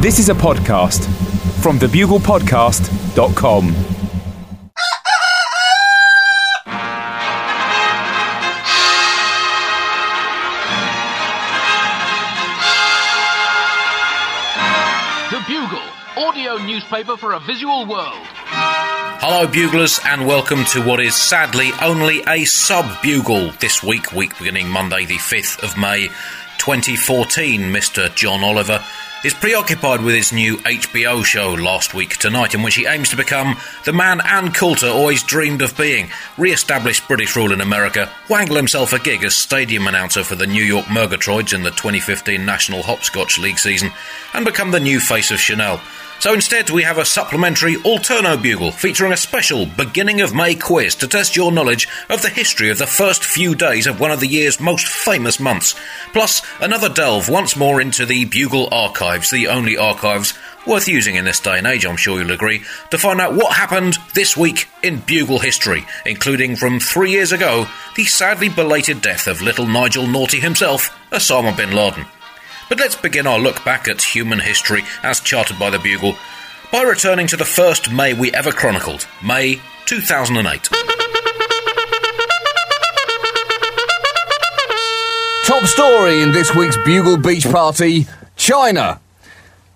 This is a podcast from thebuglepodcast.com. The Bugle, audio newspaper for a visual world. Hello, buglers, and welcome to what is sadly only a sub bugle this week, week beginning Monday, the 5th of May 2014. Mr. John Oliver is preoccupied with his new HBO show last week tonight, in which he aims to become the man Ann Coulter always dreamed of being, re establish British rule in America, wangle himself a gig as stadium announcer for the New York Murgatroyds in the 2015 National Hopscotch League season, and become the new face of Chanel. So instead, we have a supplementary Alterno Bugle featuring a special beginning of May quiz to test your knowledge of the history of the first few days of one of the year's most famous months. Plus, another delve once more into the Bugle archives, the only archives worth using in this day and age, I'm sure you'll agree, to find out what happened this week in Bugle history, including from three years ago, the sadly belated death of little Nigel Naughty himself, Osama bin Laden. But let's begin our look back at human history as charted by the Bugle by returning to the first May we ever chronicled, May 2008. Top story in this week's Bugle Beach Party China.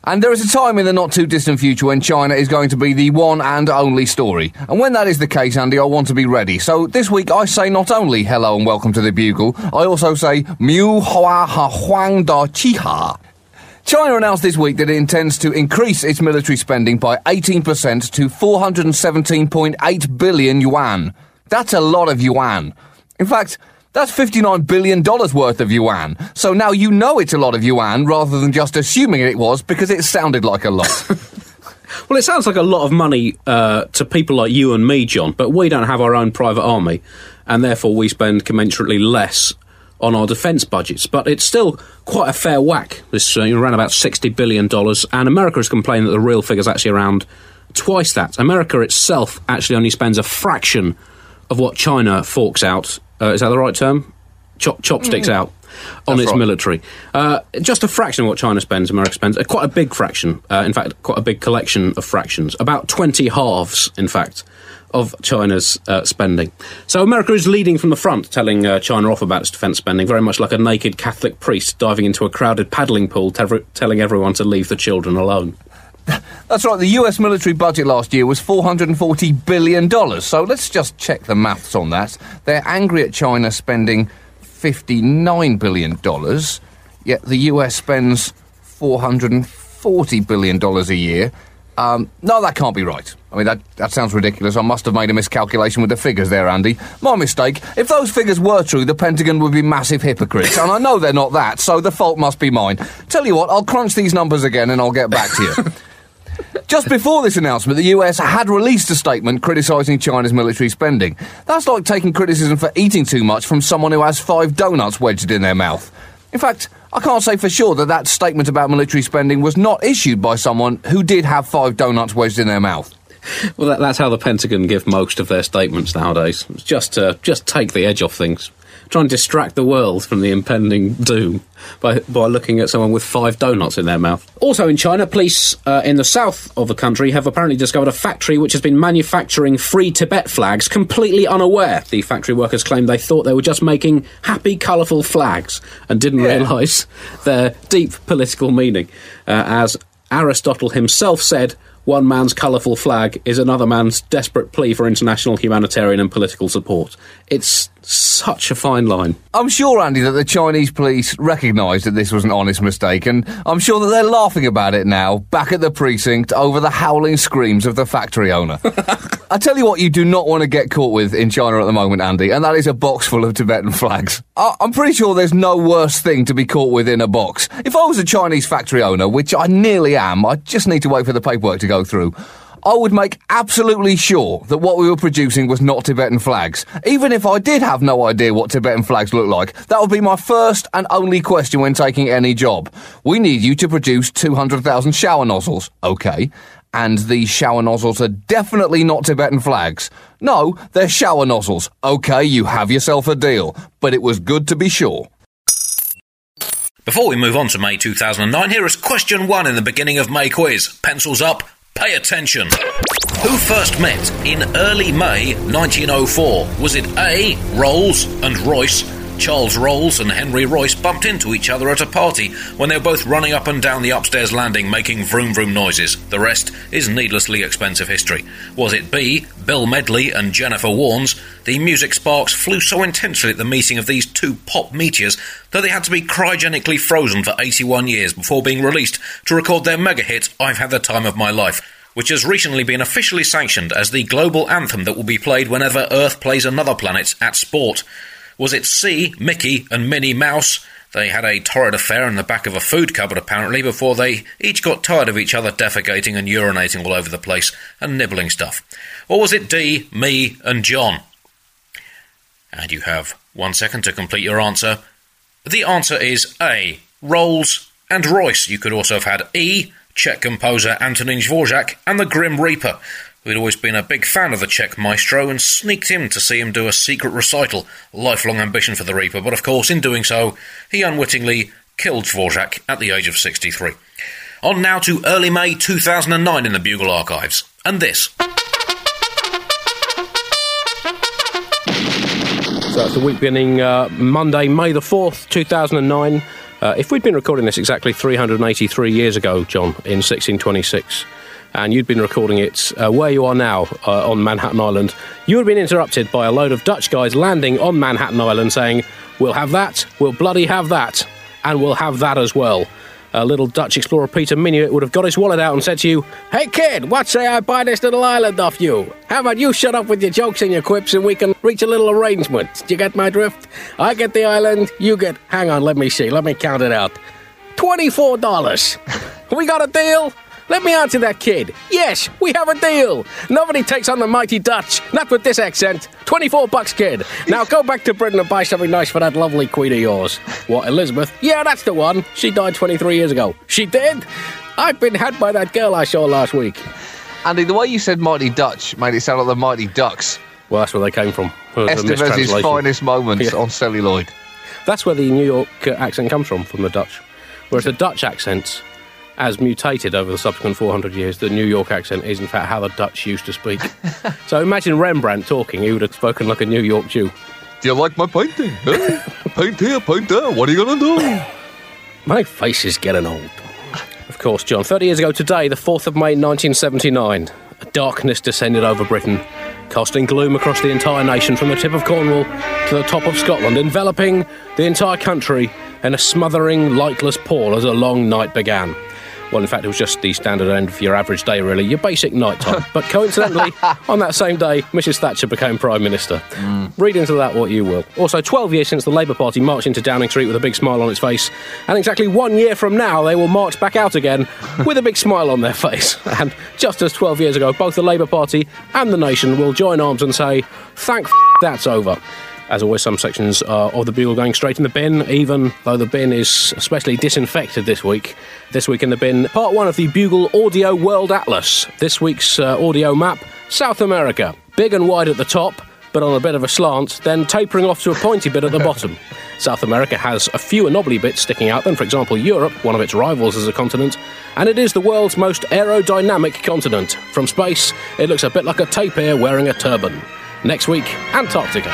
And there is a time in the not too distant future when China is going to be the one and only story. And when that is the case, Andy, I want to be ready. So this week I say not only hello and welcome to the Bugle, I also say Miu Hua Ha Huang Da Chi Ha. China announced this week that it intends to increase its military spending by 18% to 417.8 billion yuan. That's a lot of yuan. In fact, that's $59 billion worth of yuan. So now you know it's a lot of yuan rather than just assuming it was because it sounded like a lot. Well, it sounds like a lot of money uh, to people like you and me, John, but we don't have our own private army, and therefore we spend commensurately less on our defence budgets. But it's still quite a fair whack. This uh, around about sixty billion dollars, and America has complained that the real figure is actually around twice that. America itself actually only spends a fraction of what China forks out. Uh, is that the right term? Chop, chopsticks out on That's its right. military. Uh, just a fraction of what China spends, America spends. Uh, quite a big fraction. Uh, in fact, quite a big collection of fractions. About 20 halves, in fact, of China's uh, spending. So America is leading from the front, telling uh, China off about its defence spending, very much like a naked Catholic priest diving into a crowded paddling pool, tev- telling everyone to leave the children alone. That's right, the US military budget last year was $440 billion. So let's just check the maths on that. They're angry at China spending $59 billion, yet the US spends $440 billion a year. Um, no, that can't be right. I mean, that, that sounds ridiculous. I must have made a miscalculation with the figures there, Andy. My mistake. If those figures were true, the Pentagon would be massive hypocrites, and I know they're not that, so the fault must be mine. Tell you what, I'll crunch these numbers again and I'll get back to you. Just before this announcement, the US had released a statement criticising China's military spending. That's like taking criticism for eating too much from someone who has five donuts wedged in their mouth. In fact, I can't say for sure that that statement about military spending was not issued by someone who did have five donuts wedged in their mouth. Well, that, that's how the Pentagon give most of their statements nowadays. Just to just take the edge off things. Try and distract the world from the impending doom by, by looking at someone with five donuts in their mouth. Also in China, police uh, in the south of the country have apparently discovered a factory which has been manufacturing free Tibet flags completely unaware. The factory workers claimed they thought they were just making happy, colourful flags and didn't Yeah. realise their deep political meaning. Uh, as Aristotle himself said, one man's colourful flag is another man's desperate plea for international humanitarian and political support. It's such a fine line. I'm sure, Andy, that the Chinese police recognised that this was an honest mistake, and I'm sure that they're laughing about it now, back at the precinct, over the howling screams of the factory owner. I tell you what, you do not want to get caught with in China at the moment, Andy, and that is a box full of Tibetan flags. I- I'm pretty sure there's no worse thing to be caught with in a box. If I was a Chinese factory owner, which I nearly am, I just need to wait for the paperwork to go through. I would make absolutely sure that what we were producing was not Tibetan flags. Even if I did have no idea what Tibetan flags look like, that would be my first and only question when taking any job. We need you to produce 200,000 shower nozzles. Okay. And these shower nozzles are definitely not Tibetan flags. No, they're shower nozzles. Okay, you have yourself a deal. But it was good to be sure. Before we move on to May 2009, here is question one in the beginning of May quiz. Pencils up, pay attention. Who first met in early May 1904? Was it A. Rolls and Royce? Charles Rolls and Henry Royce bumped into each other at a party when they were both running up and down the upstairs landing making vroom vroom noises. The rest is needlessly expensive history. Was it B. Bill Medley and Jennifer Warnes? The music sparks flew so intensely at the meeting of these two pop meteors that they had to be cryogenically frozen for 81 years before being released to record their mega hit I've Had the Time of My Life which has recently been officially sanctioned as the global anthem that will be played whenever Earth plays another planet at sport. Was it C, Mickey and Minnie Mouse? They had a torrid affair in the back of a food cupboard apparently before they each got tired of each other defecating and urinating all over the place and nibbling stuff. Or was it D, me and John? And you have one second to complete your answer. The answer is A, Rolls and Royce. You could also have had E, Czech composer Antonin Dvorak, and the Grim Reaper, who had always been a big fan of the Czech maestro and sneaked in to see him do a secret recital, lifelong ambition for the Reaper, but of course, in doing so, he unwittingly killed Dvorak at the age of 63. On now to early May 2009 in the Bugle archives. And this. So that's the week beginning uh, Monday, May the 4th, 2009. Uh, if we'd been recording this exactly 383 years ago, John, in 1626, and you'd been recording it uh, where you are now uh, on Manhattan Island, you have been interrupted by a load of Dutch guys landing on Manhattan Island saying, We'll have that, we'll bloody have that, and we'll have that as well. Uh, little Dutch explorer Peter Minuit would have got his wallet out and said to you, Hey kid, what say I buy this little island off you? How about you shut up with your jokes and your quips and we can reach a little arrangement? Do you get my drift? I get the island, you get. Hang on, let me see, let me count it out. $24. we got a deal? Let me answer that kid. Yes, we have a deal. Nobody takes on the mighty Dutch. Not with this accent. 24 bucks, kid. Now go back to Britain and buy something nice for that lovely queen of yours. What, Elizabeth? Yeah, that's the one. She died 23 years ago. She did? I've been had by that girl I saw last week. Andy, the way you said Mighty Dutch made it sound like the Mighty Ducks. Well, that's where they came from. Estevez's finest moments Yeah. on celluloid. That's where the New York uh, accent comes from, from the Dutch. Whereas the Dutch accent, as mutated over the subsequent 400 years, the New York accent is in fact how the Dutch used to speak. so imagine Rembrandt talking, he would have spoken like a New York Jew. Do you like my painting? Huh? paint here, paint there. What are you going to do? My face is getting old. Of course, John. 30 years ago today, the 4th of May 1979, a darkness descended over Britain, casting gloom across the entire nation from the tip of Cornwall to the top of Scotland, enveloping the entire country in a smothering, lightless pall as a long night began. Well, in fact, it was just the standard end of your average day, really, your basic night time. but coincidentally, on that same day, Mrs. Thatcher became Prime Minister. Mm. Read into that what you will. Also, 12 years since the Labour Party marched into Downing Street with a big smile on its face, and exactly one year from now, they will march back out again with a big smile on their face. And just as 12 years ago, both the Labour Party and the nation will join arms and say, thank f- that's over. As always, some sections of the Bugle going straight in the bin, even though the bin is especially disinfected this week. This week in the bin, part one of the Bugle Audio World Atlas. This week's uh, audio map South America. Big and wide at the top, but on a bit of a slant, then tapering off to a pointy bit at the bottom. South America has a fewer knobbly bits sticking out than, for example, Europe, one of its rivals as a continent, and it is the world's most aerodynamic continent. From space, it looks a bit like a tapir wearing a turban. Next week, Antarctica.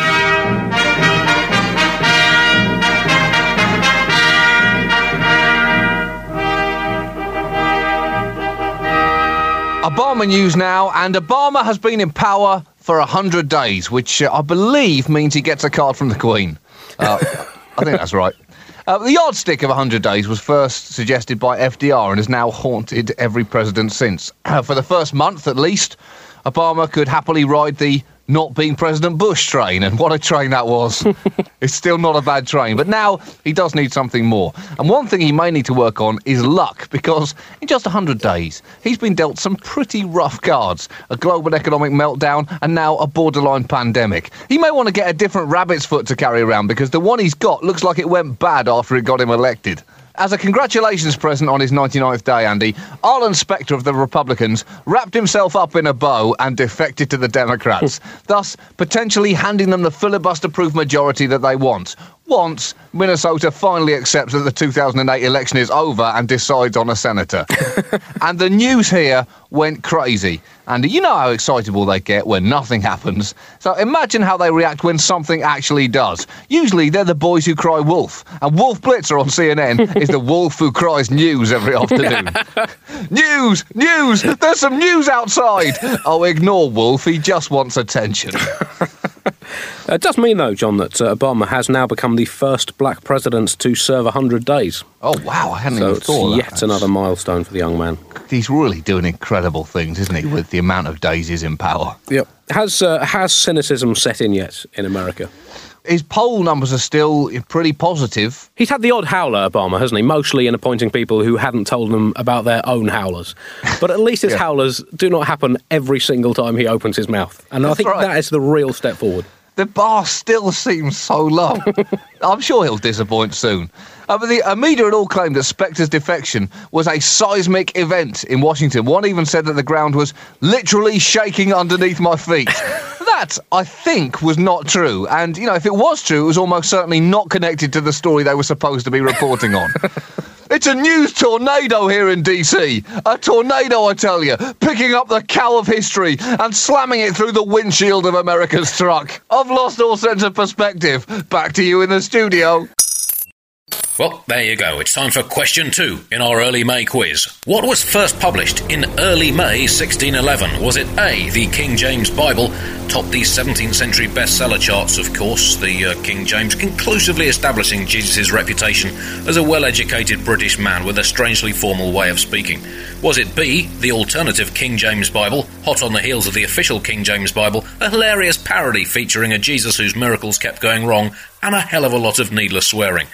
Obama news now, and Obama has been in power for 100 days, which uh, I believe means he gets a card from the Queen. Uh, I think that's right. Uh, the yardstick of 100 days was first suggested by FDR and has now haunted every president since. Uh, for the first month, at least, Obama could happily ride the not being President Bush train, and what a train that was. it's still not a bad train, but now he does need something more. And one thing he may need to work on is luck, because in just 100 days, he's been dealt some pretty rough cards a global economic meltdown, and now a borderline pandemic. He may want to get a different rabbit's foot to carry around, because the one he's got looks like it went bad after it got him elected. As a congratulations present on his 99th day, Andy, Arlen Specter of the Republicans wrapped himself up in a bow and defected to the Democrats, thus potentially handing them the filibuster proof majority that they want. Once Minnesota finally accepts that the 2008 election is over and decides on a senator. and the news here went crazy. And you know how excitable they get when nothing happens. So imagine how they react when something actually does. Usually they're the boys who cry wolf. And Wolf Blitzer on CNN is the wolf who cries news every afternoon. news! News! There's some news outside! Oh, ignore Wolf. He just wants attention. It does mean, though, John, that uh, Obama has now become the first black president to serve 100 days. Oh, wow. I hadn't So even it's thought of that. yet That's- another milestone for the young man. He's really doing incredible things, isn't he, with the amount of days he's in power? Yep. Has uh, has cynicism set in yet in America? His poll numbers are still pretty positive. He's had the odd howler, Obama, hasn't he? Mostly in appointing people who hadn't told him about their own howlers. But at least his Yeah. howlers do not happen every single time he opens his mouth. And I think right. that is the real step forward. The bar still seems so low. I'm sure he'll disappoint soon. Uh, but the uh, media had all claimed that Specter's defection was a seismic event in Washington. One even said that the ground was literally shaking underneath my feet. that, I think, was not true. And, you know, if it was true, it was almost certainly not connected to the story they were supposed to be reporting on. It's a news tornado here in DC. A tornado, I tell you, picking up the cow of history and slamming it through the windshield of America's truck. I've lost all sense of perspective. Back to you in the studio. Well, there you go. It's time for question two in our early May quiz. What was first published in early May 1611? Was it A, the King James Bible, topped the 17th century bestseller charts, of course, the uh, King James conclusively establishing Jesus' reputation as a well educated British man with a strangely formal way of speaking? Was it B, the alternative King James Bible, hot on the heels of the official King James Bible, a hilarious parody featuring a Jesus whose miracles kept going wrong, and a hell of a lot of needless swearing?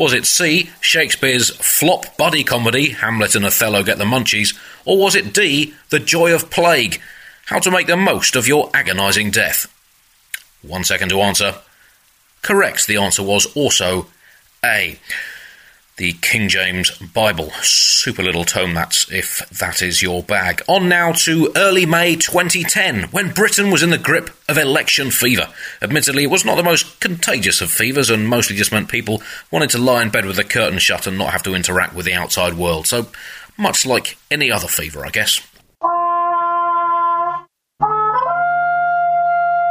Was it C, Shakespeare's flop buddy comedy, Hamlet and Othello Get the Munchies? Or was it D, The Joy of Plague, How to Make the Most of Your Agonising Death? One second to answer. Correct, the answer was also A. The King James Bible. Super little tome, that's if that is your bag. On now to early May 2010, when Britain was in the grip of election fever. Admittedly, it was not the most contagious of fevers and mostly just meant people wanted to lie in bed with the curtain shut and not have to interact with the outside world. So, much like any other fever, I guess.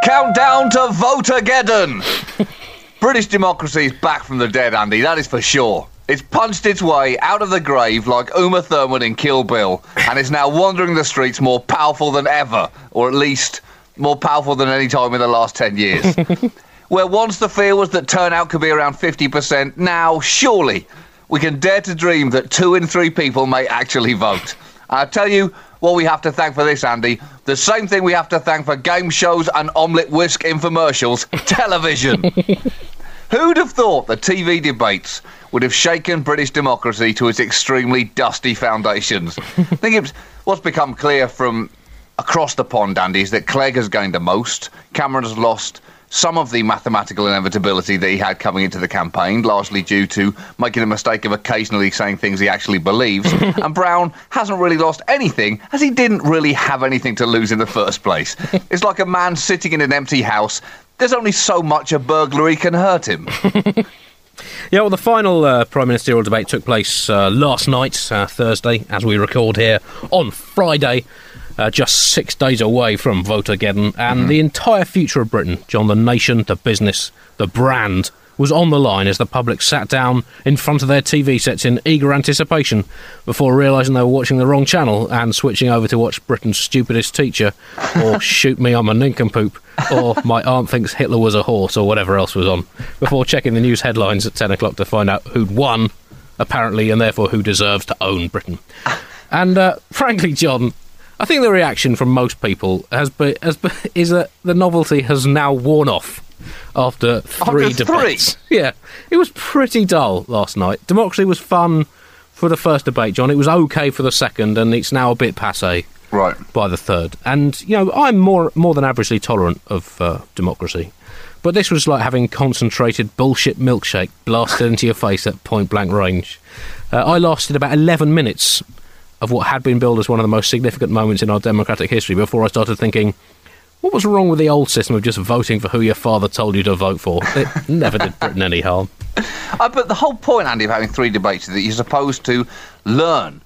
Countdown to Votageddon! British democracy is back from the dead, Andy, that is for sure. It's punched its way out of the grave like Uma Thurman in Kill Bill, and is now wandering the streets more powerful than ever, or at least more powerful than any time in the last 10 years. Where once the fear was that turnout could be around 50%, now, surely, we can dare to dream that two in three people may actually vote. I tell you what we have to thank for this, Andy. The same thing we have to thank for game shows and omelette whisk infomercials television. Who'd have thought the TV debates would have shaken British democracy to its extremely dusty foundations? I think it's what's become clear from across the pond, Andy, is that Clegg has gained the most. Cameron has lost some of the mathematical inevitability that he had coming into the campaign, largely due to making the mistake of occasionally saying things he actually believes. and Brown hasn't really lost anything, as he didn't really have anything to lose in the first place. It's like a man sitting in an empty house. There's only so much a burglary can hurt him. Yeah, well, the final uh, prime ministerial debate took place uh, last night, uh, Thursday, as we record here on Friday, uh, just six days away from Votageddon, and the entire future of Britain, John, the nation, the business, the brand, was on the line as the public sat down in front of their TV sets in eager anticipation before realising they were watching the wrong channel and switching over to watch Britain's stupidest teacher, or Shoot Me, I'm a Nincompoop, or My Aunt Thinks Hitler Was a Horse, or whatever else was on, before checking the news headlines at 10 o'clock to find out who'd won, apparently, and therefore who deserves to own Britain. And uh, frankly, John, I think the reaction from most people has been, has been, is that the novelty has now worn off after three After three? debates. Yeah, it was pretty dull last night. Democracy was fun for the first debate, John. It was okay for the second, and it's now a bit passe Right. by the third. And you know, I'm more more than averagely tolerant of uh, democracy, but this was like having concentrated bullshit milkshake blasted into your face at point blank range. Uh, I lasted about 11 minutes of what had been billed as one of the most significant moments in our democratic history before I started thinking, What was wrong with the old system of just voting for who your father told you to vote for? It never did Britain any harm. Uh, but the whole point, Andy, of having three debates is that you're supposed to learn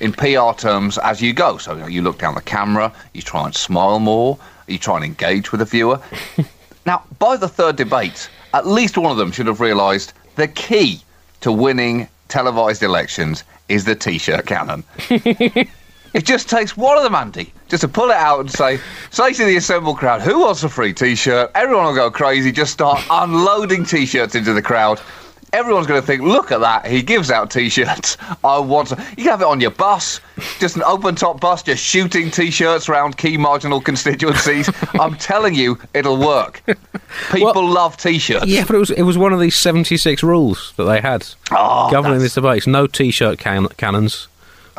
in PR terms as you go. So you, know, you look down the camera, you try and smile more, you try and engage with the viewer. now, by the third debate, at least one of them should have realised the key to winning televised elections is the t-shirt cannon. it just takes one of them, Andy, just to pull it out and say, say to the assembled crowd, who wants a free t-shirt? Everyone will go crazy, just start unloading t-shirts into the crowd. Everyone's going to think, look at that. He gives out T-shirts. I want. To. You can have it on your bus, just an open-top bus, just shooting T-shirts around key marginal constituencies. I'm telling you, it'll work. People well, love T-shirts. Yeah, but it was it was one of these 76 rules that they had oh, governing this debate. No T-shirt can- cannons.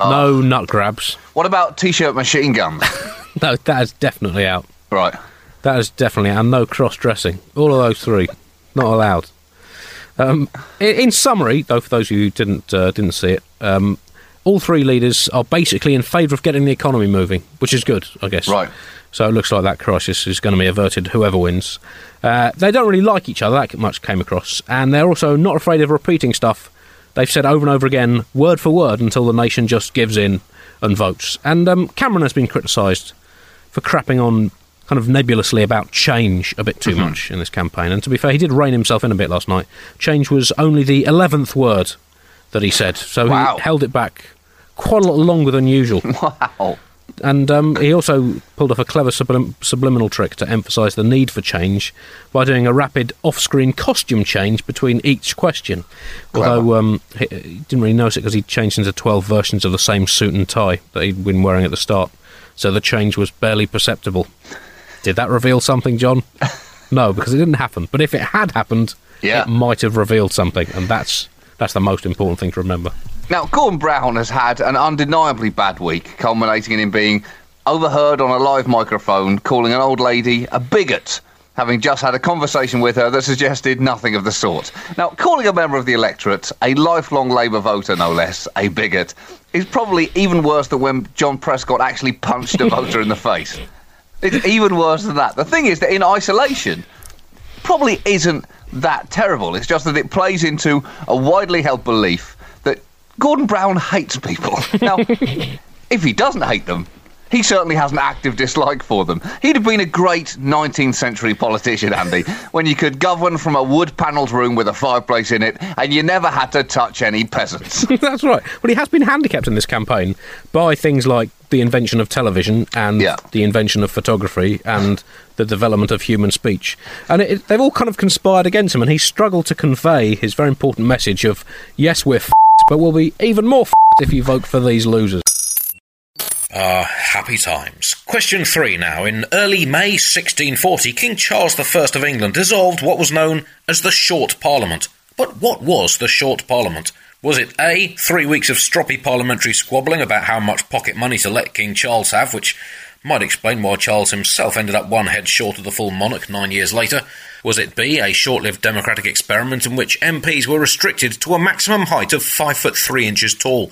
No nut grabs. What about T-shirt machine guns? no, that is definitely out. Right. That is definitely out. And no cross-dressing. All of those three, not allowed. Um, in, in, summary, though, for those of you who didn't uh, didn't see it, um, all three leaders are basically in favour of getting the economy moving, which is good, I guess. Right. So it looks like that crisis is going to be averted, whoever wins. Uh, they don't really like each other, that much came across, and they're also not afraid of repeating stuff they've said over and over again, word for word, until the nation just gives in and votes. And um, Cameron has been criticised for crapping on kind of nebulously about change a bit too mm-hmm. much in this campaign. And to be fair, he did rein himself in a bit last night. Change was only the 11th word that he said, so wow. he held it back quite a lot longer than usual. Wow. And um, he also pulled off a clever sublim- subliminal trick to emphasise the need for change by doing a rapid off screen costume change between each question. Although um, he, he, didn't really notice it because he changed into 12 versions of the same suit and tie that he'd been wearing at the start. So the change was barely perceptible. Did that reveal something, John? no, because it didn't happen. But if it had happened, yeah. it might have revealed something, and that's that's the most important thing to remember. Now, Gordon Brown has had an undeniably bad week, culminating in him being overheard on a live microphone calling an old lady a bigot, having just had a conversation with her that suggested nothing of the sort. Now, calling a member of the electorate, a lifelong Labour voter no less, a bigot, is probably even worse than when John Prescott actually punched a voter in the face. It's even worse than that. The thing is that in isolation, probably isn't that terrible. It's just that it plays into a widely held belief Gordon Brown hates people. Now, if he doesn't hate them, he certainly has an active dislike for them. He'd have been a great 19th century politician, Andy, when you could govern from a wood panelled room with a fireplace in it and you never had to touch any peasants. That's right. Well, he has been handicapped in this campaign by things like the invention of television and yeah. the invention of photography and the development of human speech. And it, they've all kind of conspired against him, and he struggled to convey his very important message of, yes, we're f***ed, but we'll be even more if you vote for these losers. Ah, uh, happy times. Question three now. In early May 1640, King Charles I of England dissolved what was known as the Short Parliament. But what was the Short Parliament? Was it A, three weeks of stroppy parliamentary squabbling about how much pocket money to let King Charles have, which might explain why Charles himself ended up one head short of the full monarch nine years later? Was it B, a short lived democratic experiment in which MPs were restricted to a maximum height of five foot three inches tall?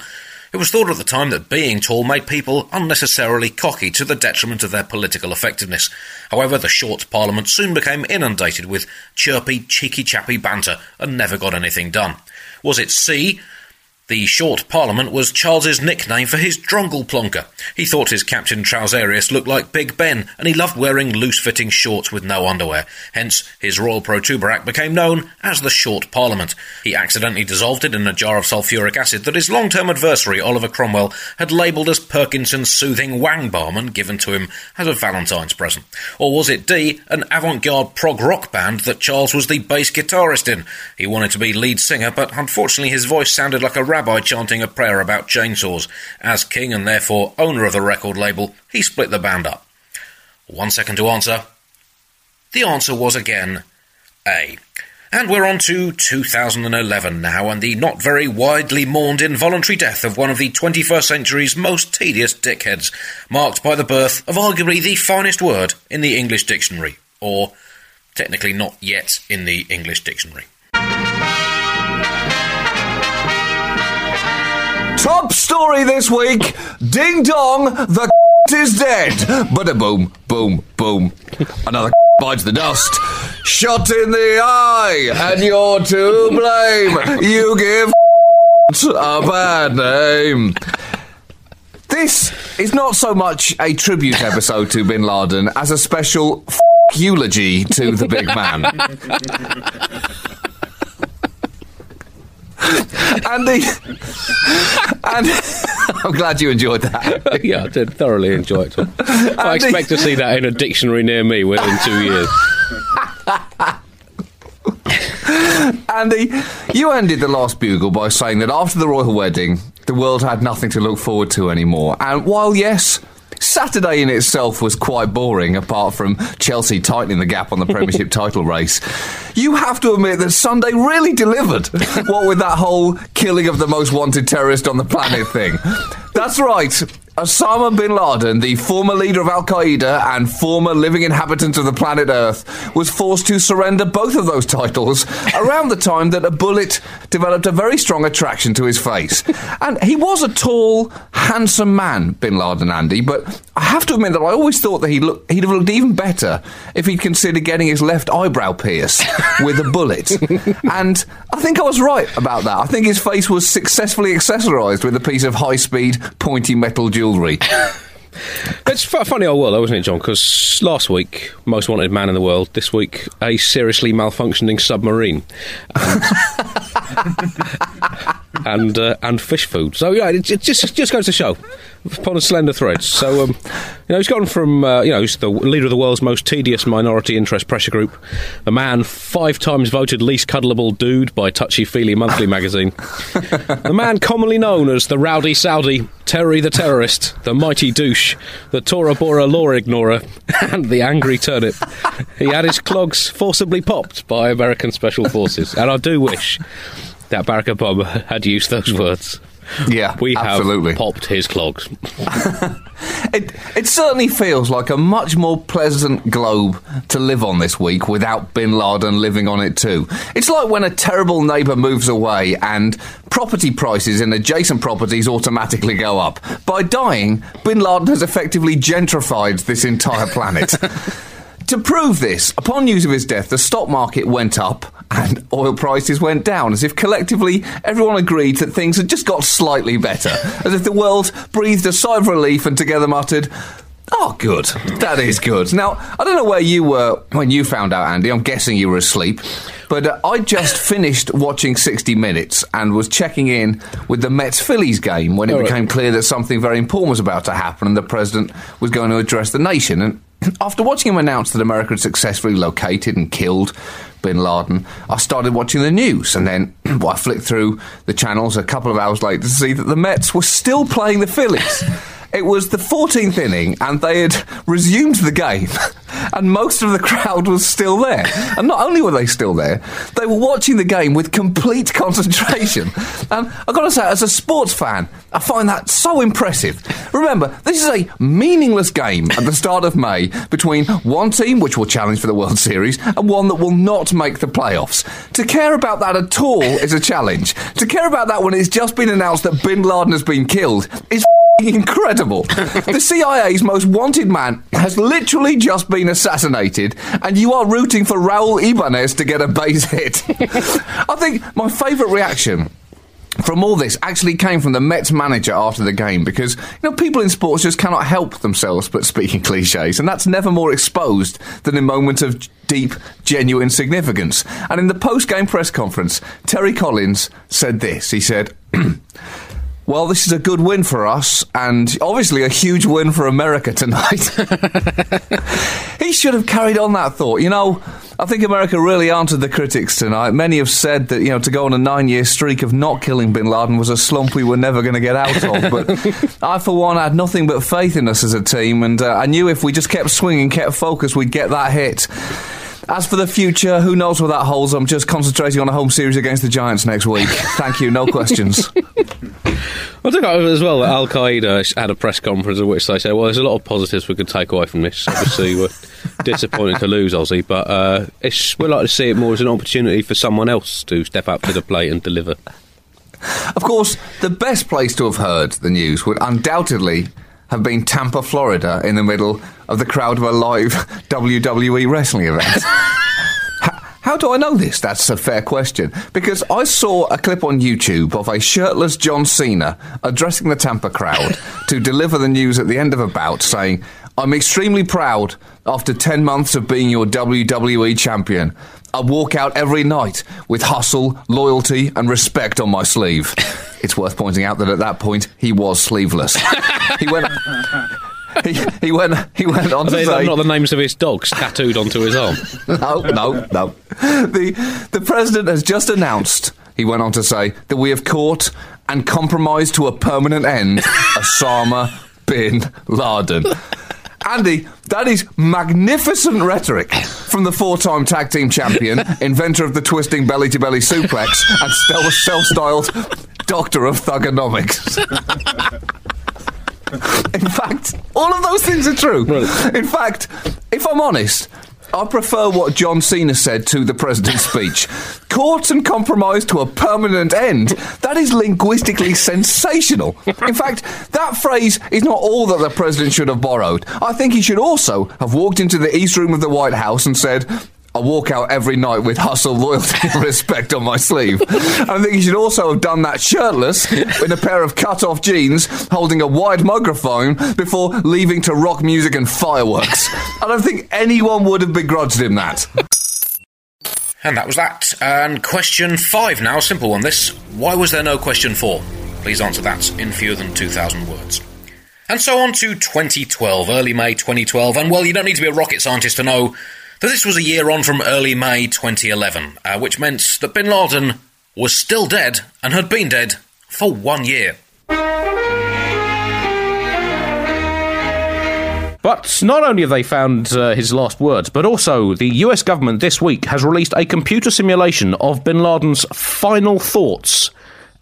It was thought at the time that being tall made people unnecessarily cocky to the detriment of their political effectiveness. However, the short parliament soon became inundated with chirpy, cheeky chappy banter and never got anything done. Was it C, the short parliament was Charles's nickname for his drungle plonker. He thought his Captain Trouserius looked like Big Ben, and he loved wearing loose-fitting shorts with no underwear. Hence, his Royal Protuberact became known as the Short Parliament. He accidentally dissolved it in a jar of sulphuric acid that his long-term adversary Oliver Cromwell had labelled as Perkinson's soothing wang balm and given to him as a Valentine's present. Or was it D, an avant-garde prog rock band that Charles was the bass guitarist in? He wanted to be lead singer, but unfortunately his voice sounded like a rabbi chanting a prayer about chainsaws. As king and therefore owner of the record label, he split the band up. One second to answer. The answer was again A. And we're on to 2011 now, and the not very widely mourned involuntary death of one of the 21st century's most tedious dickheads, marked by the birth of arguably the finest word in the English dictionary, or technically not yet in the English dictionary. Top story this week Ding dong, the is dead. But a boom, boom, boom. Another bites the dust. Shot in the eye, and you're to blame. You give a bad name. This is not so much a tribute episode to Bin Laden as a special eulogy to the big man. Andy, and I'm glad you enjoyed that. yeah, I did thoroughly enjoy it. Tom. I expect to see that in a dictionary near me within two years. Andy, you ended the last bugle by saying that after the royal wedding, the world had nothing to look forward to anymore. And while, yes, Saturday in itself was quite boring, apart from Chelsea tightening the gap on the Premiership title race, you have to admit that Sunday really delivered. what with that whole killing of the most wanted terrorist on the planet thing. That's right. Osama bin Laden, the former leader of Al Qaeda and former living inhabitant of the planet Earth, was forced to surrender both of those titles around the time that a bullet developed a very strong attraction to his face. And he was a tall, handsome man, bin Laden Andy, but I have to admit that I always thought that he'd, look, he'd have looked even better if he'd considered getting his left eyebrow pierced with a bullet. and I think I was right about that. I think his face was successfully accessorised with a piece of high speed, pointy metal jewellery. It's a funny old world, though, isn't it, John? Because last week, most wanted man in the world. This week, a seriously malfunctioning submarine. And, and, uh, and fish food. So, yeah, it, it just, just goes to show upon a slender thread. So, um, you know, he's gone from, uh, you know, he's the leader of the world's most tedious minority interest pressure group, the man five times voted least cuddleable dude by Touchy Feely Monthly magazine, the man commonly known as the rowdy Saudi, Terry the terrorist, the mighty douche, the Tora Bora law ignorer, and the angry turnip. He had his clogs forcibly popped by American special forces, and I do wish that Barack Obama had used those words. Yeah, We have absolutely. popped his clogs. It, it certainly feels like a much more pleasant globe to live on this week without Bin Laden living on it too. It's like when a terrible neighbour moves away and property prices in adjacent properties automatically go up. By dying, Bin Laden has effectively gentrified this entire planet. To prove this, upon news of his death, the stock market went up and oil prices went down, as if collectively everyone agreed that things had just got slightly better. As if the world breathed a sigh of relief and together muttered, Oh, good. That is good. Now, I don't know where you were when you found out, Andy. I'm guessing you were asleep. But uh, I just finished watching 60 Minutes and was checking in with the Mets Phillies game when it All right. became clear that something very important was about to happen and the president was going to address the nation. And after watching him announce that America had successfully located and killed bin Laden, I started watching the news. And then well, I flicked through the channels a couple of hours later to see that the Mets were still playing the Phillies. It was the 14th inning, and they had resumed the game, and most of the crowd was still there. And not only were they still there, they were watching the game with complete concentration. And I've got to say, as a sports fan, I find that so impressive. Remember, this is a meaningless game at the start of May between one team, which will challenge for the World Series, and one that will not make the playoffs. To care about that at all is a challenge. To care about that when it's just been announced that bin Laden has been killed is incredible. the CIA's most wanted man has literally just been assassinated, and you are rooting for Raul Ibanez to get a base hit. I think my favourite reaction from all this actually came from the Mets manager after the game because you know people in sports just cannot help themselves but speak in cliches and that's never more exposed than in moments of deep genuine significance and in the post-game press conference Terry Collins said this he said Well, this is a good win for us, and obviously a huge win for America tonight. he should have carried on that thought. You know, I think America really answered the critics tonight. Many have said that, you know, to go on a nine year streak of not killing bin Laden was a slump we were never going to get out of. But I, for one, had nothing but faith in us as a team, and uh, I knew if we just kept swinging, kept focused, we'd get that hit. As for the future, who knows where that holds? I'm just concentrating on a home series against the Giants next week. Thank you, no questions. I think I- as well that Al Qaeda had a press conference in which they said, "Well, there's a lot of positives we could take away from this. Obviously, we're disappointed to lose Aussie, but uh, it's, we like to see it more as an opportunity for someone else to step up to the plate and deliver." Of course, the best place to have heard the news would undoubtedly have been Tampa, Florida, in the middle of the crowd of a live WWE wrestling event? How do I know this? That's a fair question. Because I saw a clip on YouTube of a shirtless John Cena addressing the Tampa crowd to deliver the news at the end of a bout saying, I'm extremely proud after 10 months of being your WWE champion. I walk out every night with hustle, loyalty, and respect on my sleeve. It's worth pointing out that at that point he was sleeveless. he went. He, he went. He went on Are to say, not the names of his dogs tattooed onto his arm? no, no, no. The the president has just announced. He went on to say that we have caught and compromised to a permanent end Osama bin Laden. Andy, that is magnificent rhetoric from the four-time tag team champion, inventor of the twisting belly-to-belly suplex, and self-styled doctor of thuganomics. In fact, all of those things are true. In fact, if I'm honest, I prefer what John Cena said to the president's speech. Caught and compromise to a permanent end. That is linguistically sensational. In fact, that phrase is not all that the president should have borrowed. I think he should also have walked into the East Room of the White House and said, I walk out every night with hustle, loyalty, and respect on my sleeve. I think he should also have done that shirtless in a pair of cut off jeans, holding a wide microphone before leaving to rock music and fireworks. I don't think anyone would have begrudged him that. And that was that. And question five now, simple one this. Why was there no question four? Please answer that in fewer than 2,000 words. And so on to 2012, early May 2012. And well, you don't need to be a rocket scientist to know that this was a year on from early May 2011, uh, which meant that bin Laden was still dead and had been dead for one year. But not only have they found uh, his last words, but also the US government this week has released a computer simulation of bin Laden's final thoughts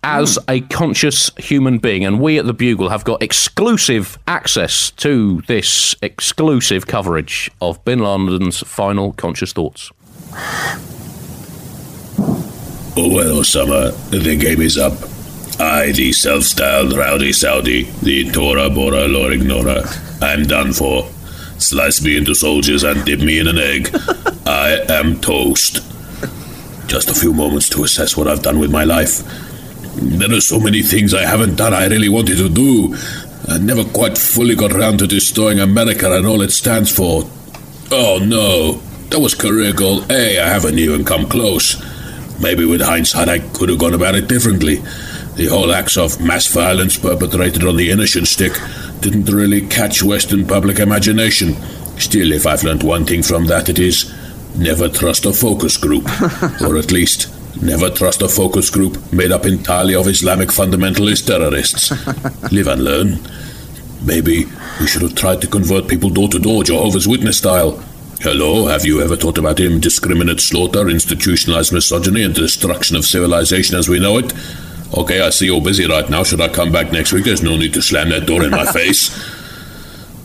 as hmm. a conscious human being. And we at the Bugle have got exclusive access to this exclusive coverage of bin Laden's final conscious thoughts. Oh well, Osama, the game is up. I, the self-styled rowdy Saudi, the Tora Bora Lor Ignora, I'm done for. Slice me into soldiers and dip me in an egg. I am toast. Just a few moments to assess what I've done with my life. There are so many things I haven't done I really wanted to do. I never quite fully got around to destroying America and all it stands for. Oh no, that was career goal A. I haven't even come close. Maybe with hindsight, I could have gone about it differently. The whole acts of mass violence perpetrated on the innocent stick didn't really catch Western public imagination. Still, if I've learned one thing from that, it is never trust a focus group. or at least, never trust a focus group made up entirely of Islamic fundamentalist terrorists. Live and learn. Maybe we should have tried to convert people door to door, Jehovah's Witness style. Hello, have you ever thought about indiscriminate slaughter, institutionalized misogyny, and destruction of civilization as we know it? Okay, I see you're busy right now. Should I come back next week? There's no need to slam that door in my face.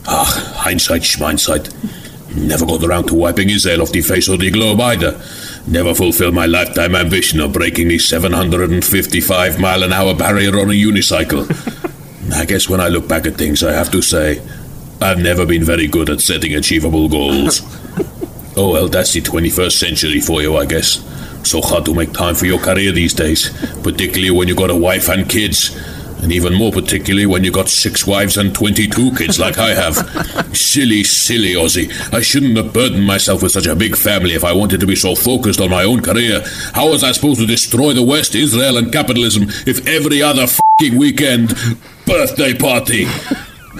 Ah, hindsight, schmindsight. Never got around to wiping his Israel off the face of the globe either. Never fulfill my lifetime ambition of breaking the 755 mile an hour barrier on a unicycle. I guess when I look back at things, I have to say, I've never been very good at setting achievable goals. oh well, that's the 21st century for you, I guess. So hard to make time for your career these days, particularly when you've got a wife and kids. And even more particularly when you got six wives and 22 kids like I have. silly, silly Aussie. I shouldn't have burdened myself with such a big family if I wanted to be so focused on my own career. How was I supposed to destroy the West, Israel, and capitalism if every other fing weekend birthday party?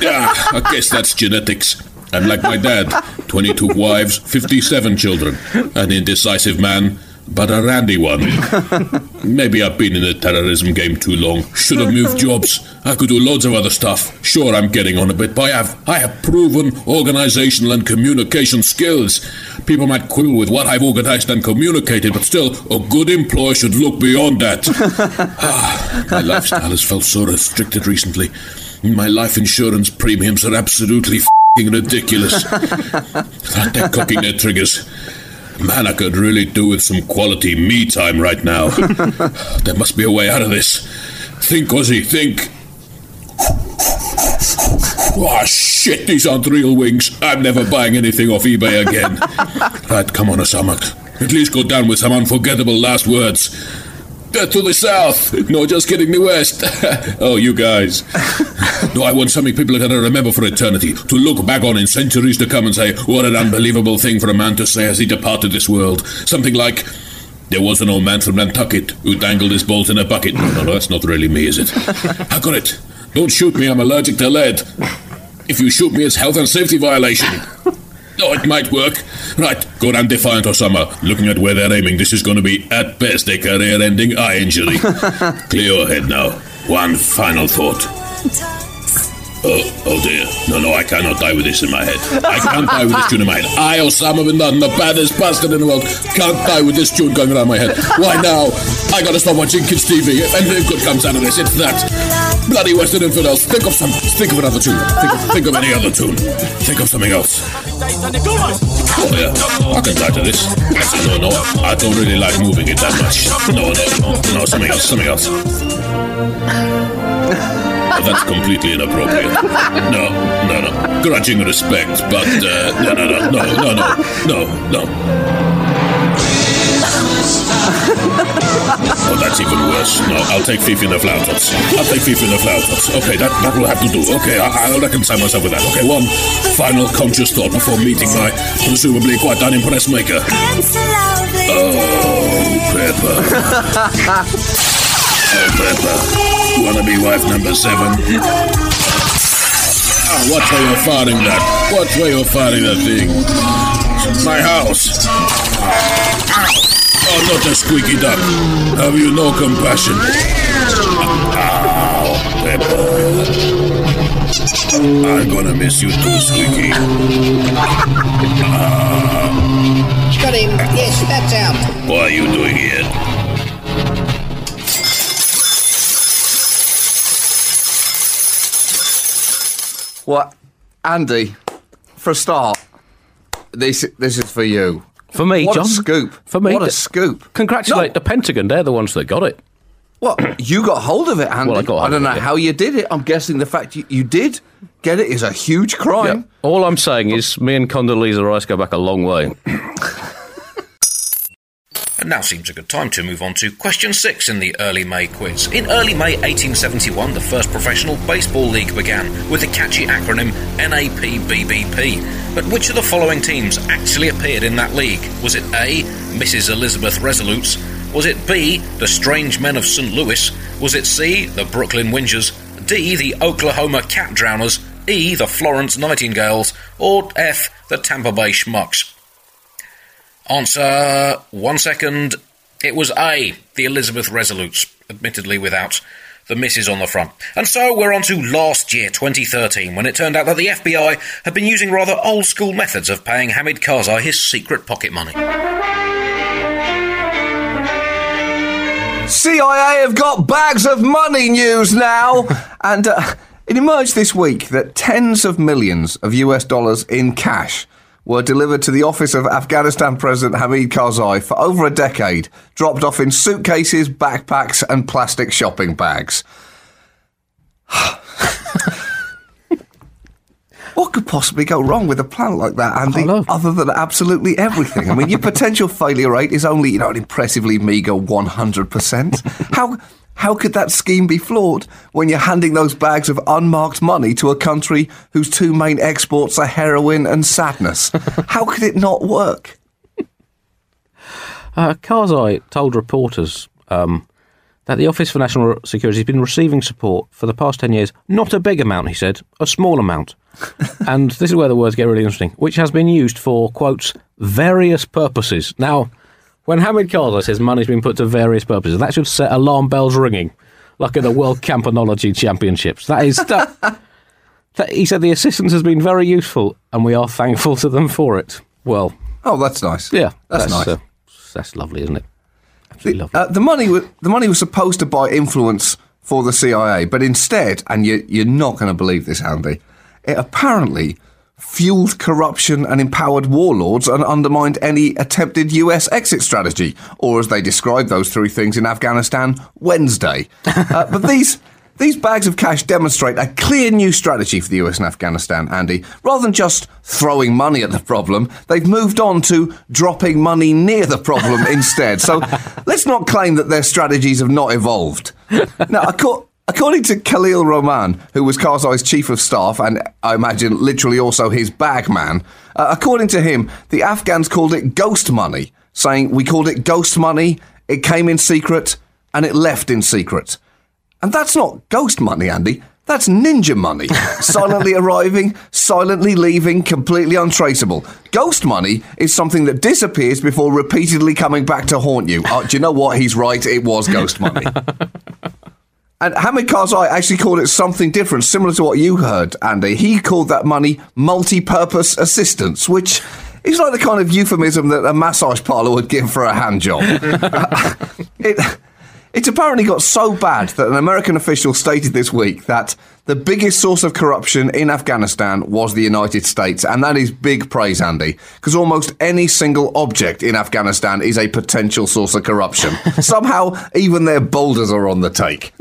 Ah, I guess that's genetics. I'm like my dad 22 wives, 57 children. An indecisive man, but a randy one. Maybe I've been in the terrorism game too long. Should have moved jobs. I could do loads of other stuff. Sure, I'm getting on a bit, but I have, I have proven organizational and communication skills. People might quibble with what I've organized and communicated, but still, a good employer should look beyond that. Ah, my lifestyle has felt so restricted recently. My life insurance premiums are absolutely f***ing ridiculous. They're cooking their triggers. Man, I could really do with some quality me time right now. there must be a way out of this. Think, Ozzy, think. Oh, shit, these aren't real wings. I'm never buying anything off eBay again. right, come on, Osama. At least go down with some unforgettable last words. Uh, to the south. No, just kidding, the west. oh, you guys. No, I want something people are going to remember for eternity. To look back on in centuries to come and say, what an unbelievable thing for a man to say as he departed this world. Something like, there was an old man from Nantucket who dangled his balls in a bucket. No, no, no, that's not really me, is it? I got it. Don't shoot me, I'm allergic to lead. If you shoot me, it's health and safety violation. Oh, it might work. Right, go down Defiant Osama. Looking at where they're aiming, this is going to be, at best, a career-ending eye injury. Clear your head now. One final thought. Oh, oh dear. No, no, I cannot die with this in my head. I can't die with this tune in my head. I, Osama bin Laden, the baddest bastard in the world, can't die with this tune going around my head. Why now? I gotta stop watching kids TV. If anything good comes out of this, it's that. Bloody Western infidels. Think of some. Think of another tune. Think of, think of any other tune. Think of something else. Oh yeah, I can die to this. No, no, I don't really like moving it that much. No, no, no, something else, something else. That's completely inappropriate. No, no, no. Grudging respect, but uh, no, no, no, no, no, no, no, no. Oh, that's even worse. No, I'll take Fifi in the Flowertots. I'll take Fifi in the Flowertots. Okay, that, that will have to do. Okay, I, I'll reconcile myself with that. Okay, one final conscious thought before meeting my presumably quite unimpressed maker. Oh, Pepper. Oh, Pepper. Wanna be wife number seven? Ah, what way you're firing that? What way you're firing that thing? My house. Oh, not a squeaky duck. Have you no compassion? Ow, Pepper. I'm gonna miss you too, Squeaky. Got him. Yes, that's out. What are you doing here? What, Andy? For a start, this this is for you. For me, What John. a scoop! For me, what a scoop! Congratulate No. the Pentagon. They're the ones that got it. What you got hold of it, Andy? Well, I got hold don't of know it. how you did it. I'm guessing the fact you, you did get it is a huge crime. All I'm saying is, me and Condoleezza Rice go back a long way. And now seems a good time to move on to question six in the early May quiz. In early May 1871, the first professional baseball league began with the catchy acronym NAPBBP. But which of the following teams actually appeared in that league? Was it A, Mrs. Elizabeth Resolutes? Was it B, the Strange Men of St. Louis? Was it C, the Brooklyn Whingers? D, the Oklahoma Cat Drowners? E, the Florence Nightingales? Or F, the Tampa Bay Schmucks? Answer one second. It was A, the Elizabeth Resolutes, admittedly without the misses on the front. And so we're on to last year, 2013, when it turned out that the FBI had been using rather old school methods of paying Hamid Karzai his secret pocket money. CIA have got bags of money news now, and uh, it emerged this week that tens of millions of US dollars in cash were delivered to the office of Afghanistan President Hamid Karzai for over a decade, dropped off in suitcases, backpacks, and plastic shopping bags. What could possibly go wrong with a plan like that, Andy? Other than absolutely everything. I mean, your potential failure rate is only, you know, an impressively meagre 100%. How, how could that scheme be flawed when you're handing those bags of unmarked money to a country whose two main exports are heroin and sadness? How could it not work? Uh, Karzai told reporters um, that the Office for National Security has been receiving support for the past 10 years. Not a big amount, he said, a small amount. and this is where the words get really interesting, which has been used for, quotes, various purposes. Now, when Hamid Karzai his money's been put to various purposes, that should set alarm bells ringing, like at the World Campanology Championships. That is. That, that, he said the assistance has been very useful, and we are thankful to them for it. Well, Oh, that's nice. yeah, That's, nice. uh, that's lovely, isn't it? Absolutely lovely. Uh, the money was the money was supposed to buy influence for the CIA, but instead, and you, you're not going to believe this, Andy, it apparently fueled corruption and empowered warlords and undermined any attempted US exit strategy, or as they described those three things in Afghanistan, Wednesday. uh, but these These bags of cash demonstrate a clear new strategy for the US and Afghanistan, Andy. Rather than just throwing money at the problem, they've moved on to dropping money near the problem instead. So let's not claim that their strategies have not evolved. Now, acco- according to Khalil Roman, who was Karzai's chief of staff and I imagine literally also his bag man, uh, according to him, the Afghans called it ghost money, saying, We called it ghost money, it came in secret, and it left in secret. And that's not ghost money, Andy. That's ninja money. silently arriving, silently leaving, completely untraceable. Ghost money is something that disappears before repeatedly coming back to haunt you. Uh, do you know what? He's right. It was ghost money. And Hamid Karzai actually called it something different, similar to what you heard, Andy. He called that money multi-purpose assistance, which is like the kind of euphemism that a massage parlour would give for a hand job. it, it's apparently got so bad that an American official stated this week that the biggest source of corruption in Afghanistan was the United States, and that is big praise, Andy, because almost any single object in Afghanistan is a potential source of corruption. Somehow, even their boulders are on the take.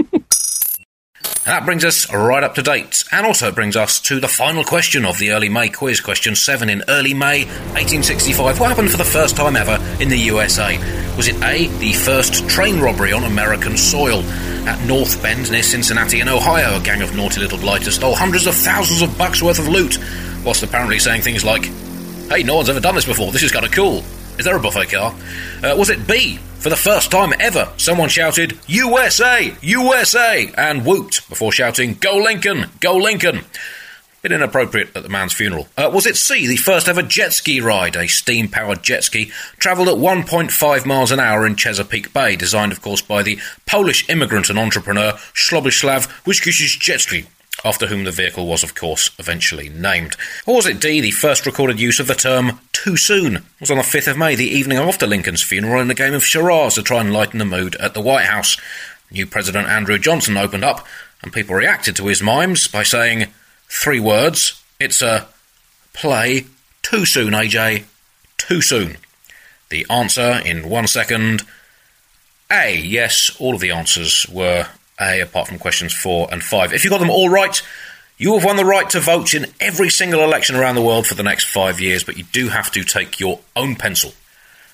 And that brings us right up to date, and also brings us to the final question of the early May quiz, question 7 in early May 1865. What happened for the first time ever in the USA? Was it A, the first train robbery on American soil? At North Bend, near Cincinnati in Ohio, a gang of naughty little blighters stole hundreds of thousands of bucks worth of loot, whilst apparently saying things like, Hey, no one's ever done this before, this is kind of cool. Is there a buffet car? Uh, was it B? For the first time ever, someone shouted, USA! USA! and whooped before shouting, Go Lincoln! Go Lincoln! Bit inappropriate at the man's funeral. Uh, was it C, the first ever jet ski ride? A steam powered jet ski travelled at 1.5 miles an hour in Chesapeake Bay, designed, of course, by the Polish immigrant and entrepreneur Sloboslav Wiskusic Jetski after whom the vehicle was, of course, eventually named. Or was it D, the first recorded use of the term too soon? It was on the 5th of May, the evening after Lincoln's funeral, in a game of charades to try and lighten the mood at the White House. New President Andrew Johnson opened up, and people reacted to his mimes by saying, three words, it's a play too soon, AJ, too soon. The answer in one second A. Yes, all of the answers were A, apart from questions four and five. If you got them all right, you have won the right to vote in every single election around the world for the next five years, but you do have to take your own pencil.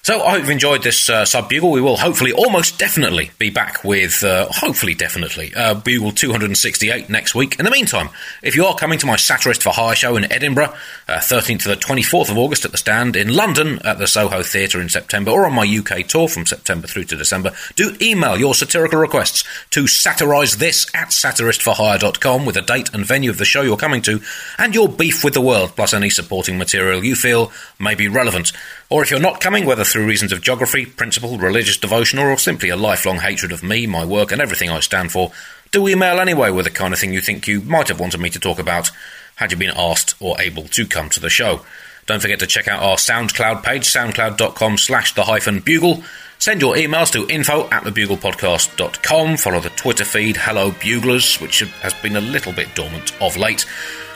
So I hope you've enjoyed this uh, sub bugle. We will hopefully, almost definitely, be back with, uh, hopefully, definitely, uh, bugle 268 next week. In the meantime, if you are coming to my Satirist for Hire show in Edinburgh, uh, 13th to the 24th of August at the stand, in London at the Soho Theatre in September, or on my UK tour from September through to December, do email your satirical requests to satirise this at satiristforhire.com with a date and venue of the show you're coming to, and your beef with the world, plus any supporting material you feel may be relevant. Or if you're not coming, whether through reasons of geography, principle, religious devotion, or simply a lifelong hatred of me, my work, and everything I stand for, do email anyway with the kind of thing you think you might have wanted me to talk about had you been asked or able to come to the show. Don't forget to check out our SoundCloud page, soundcloud.com slash the hyphen bugle. Send your emails to info at thebuglepodcast.com. Follow the Twitter feed, Hello Buglers, which has been a little bit dormant of late.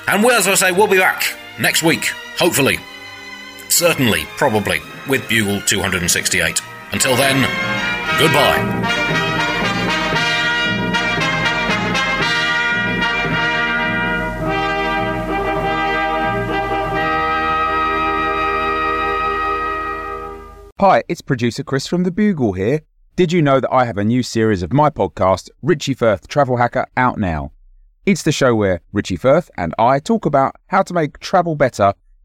And as I say, we'll be back next week, hopefully. Certainly, probably, with Bugle 268. Until then, goodbye. Hi, it's producer Chris from The Bugle here. Did you know that I have a new series of my podcast, Richie Firth Travel Hacker, out now? It's the show where Richie Firth and I talk about how to make travel better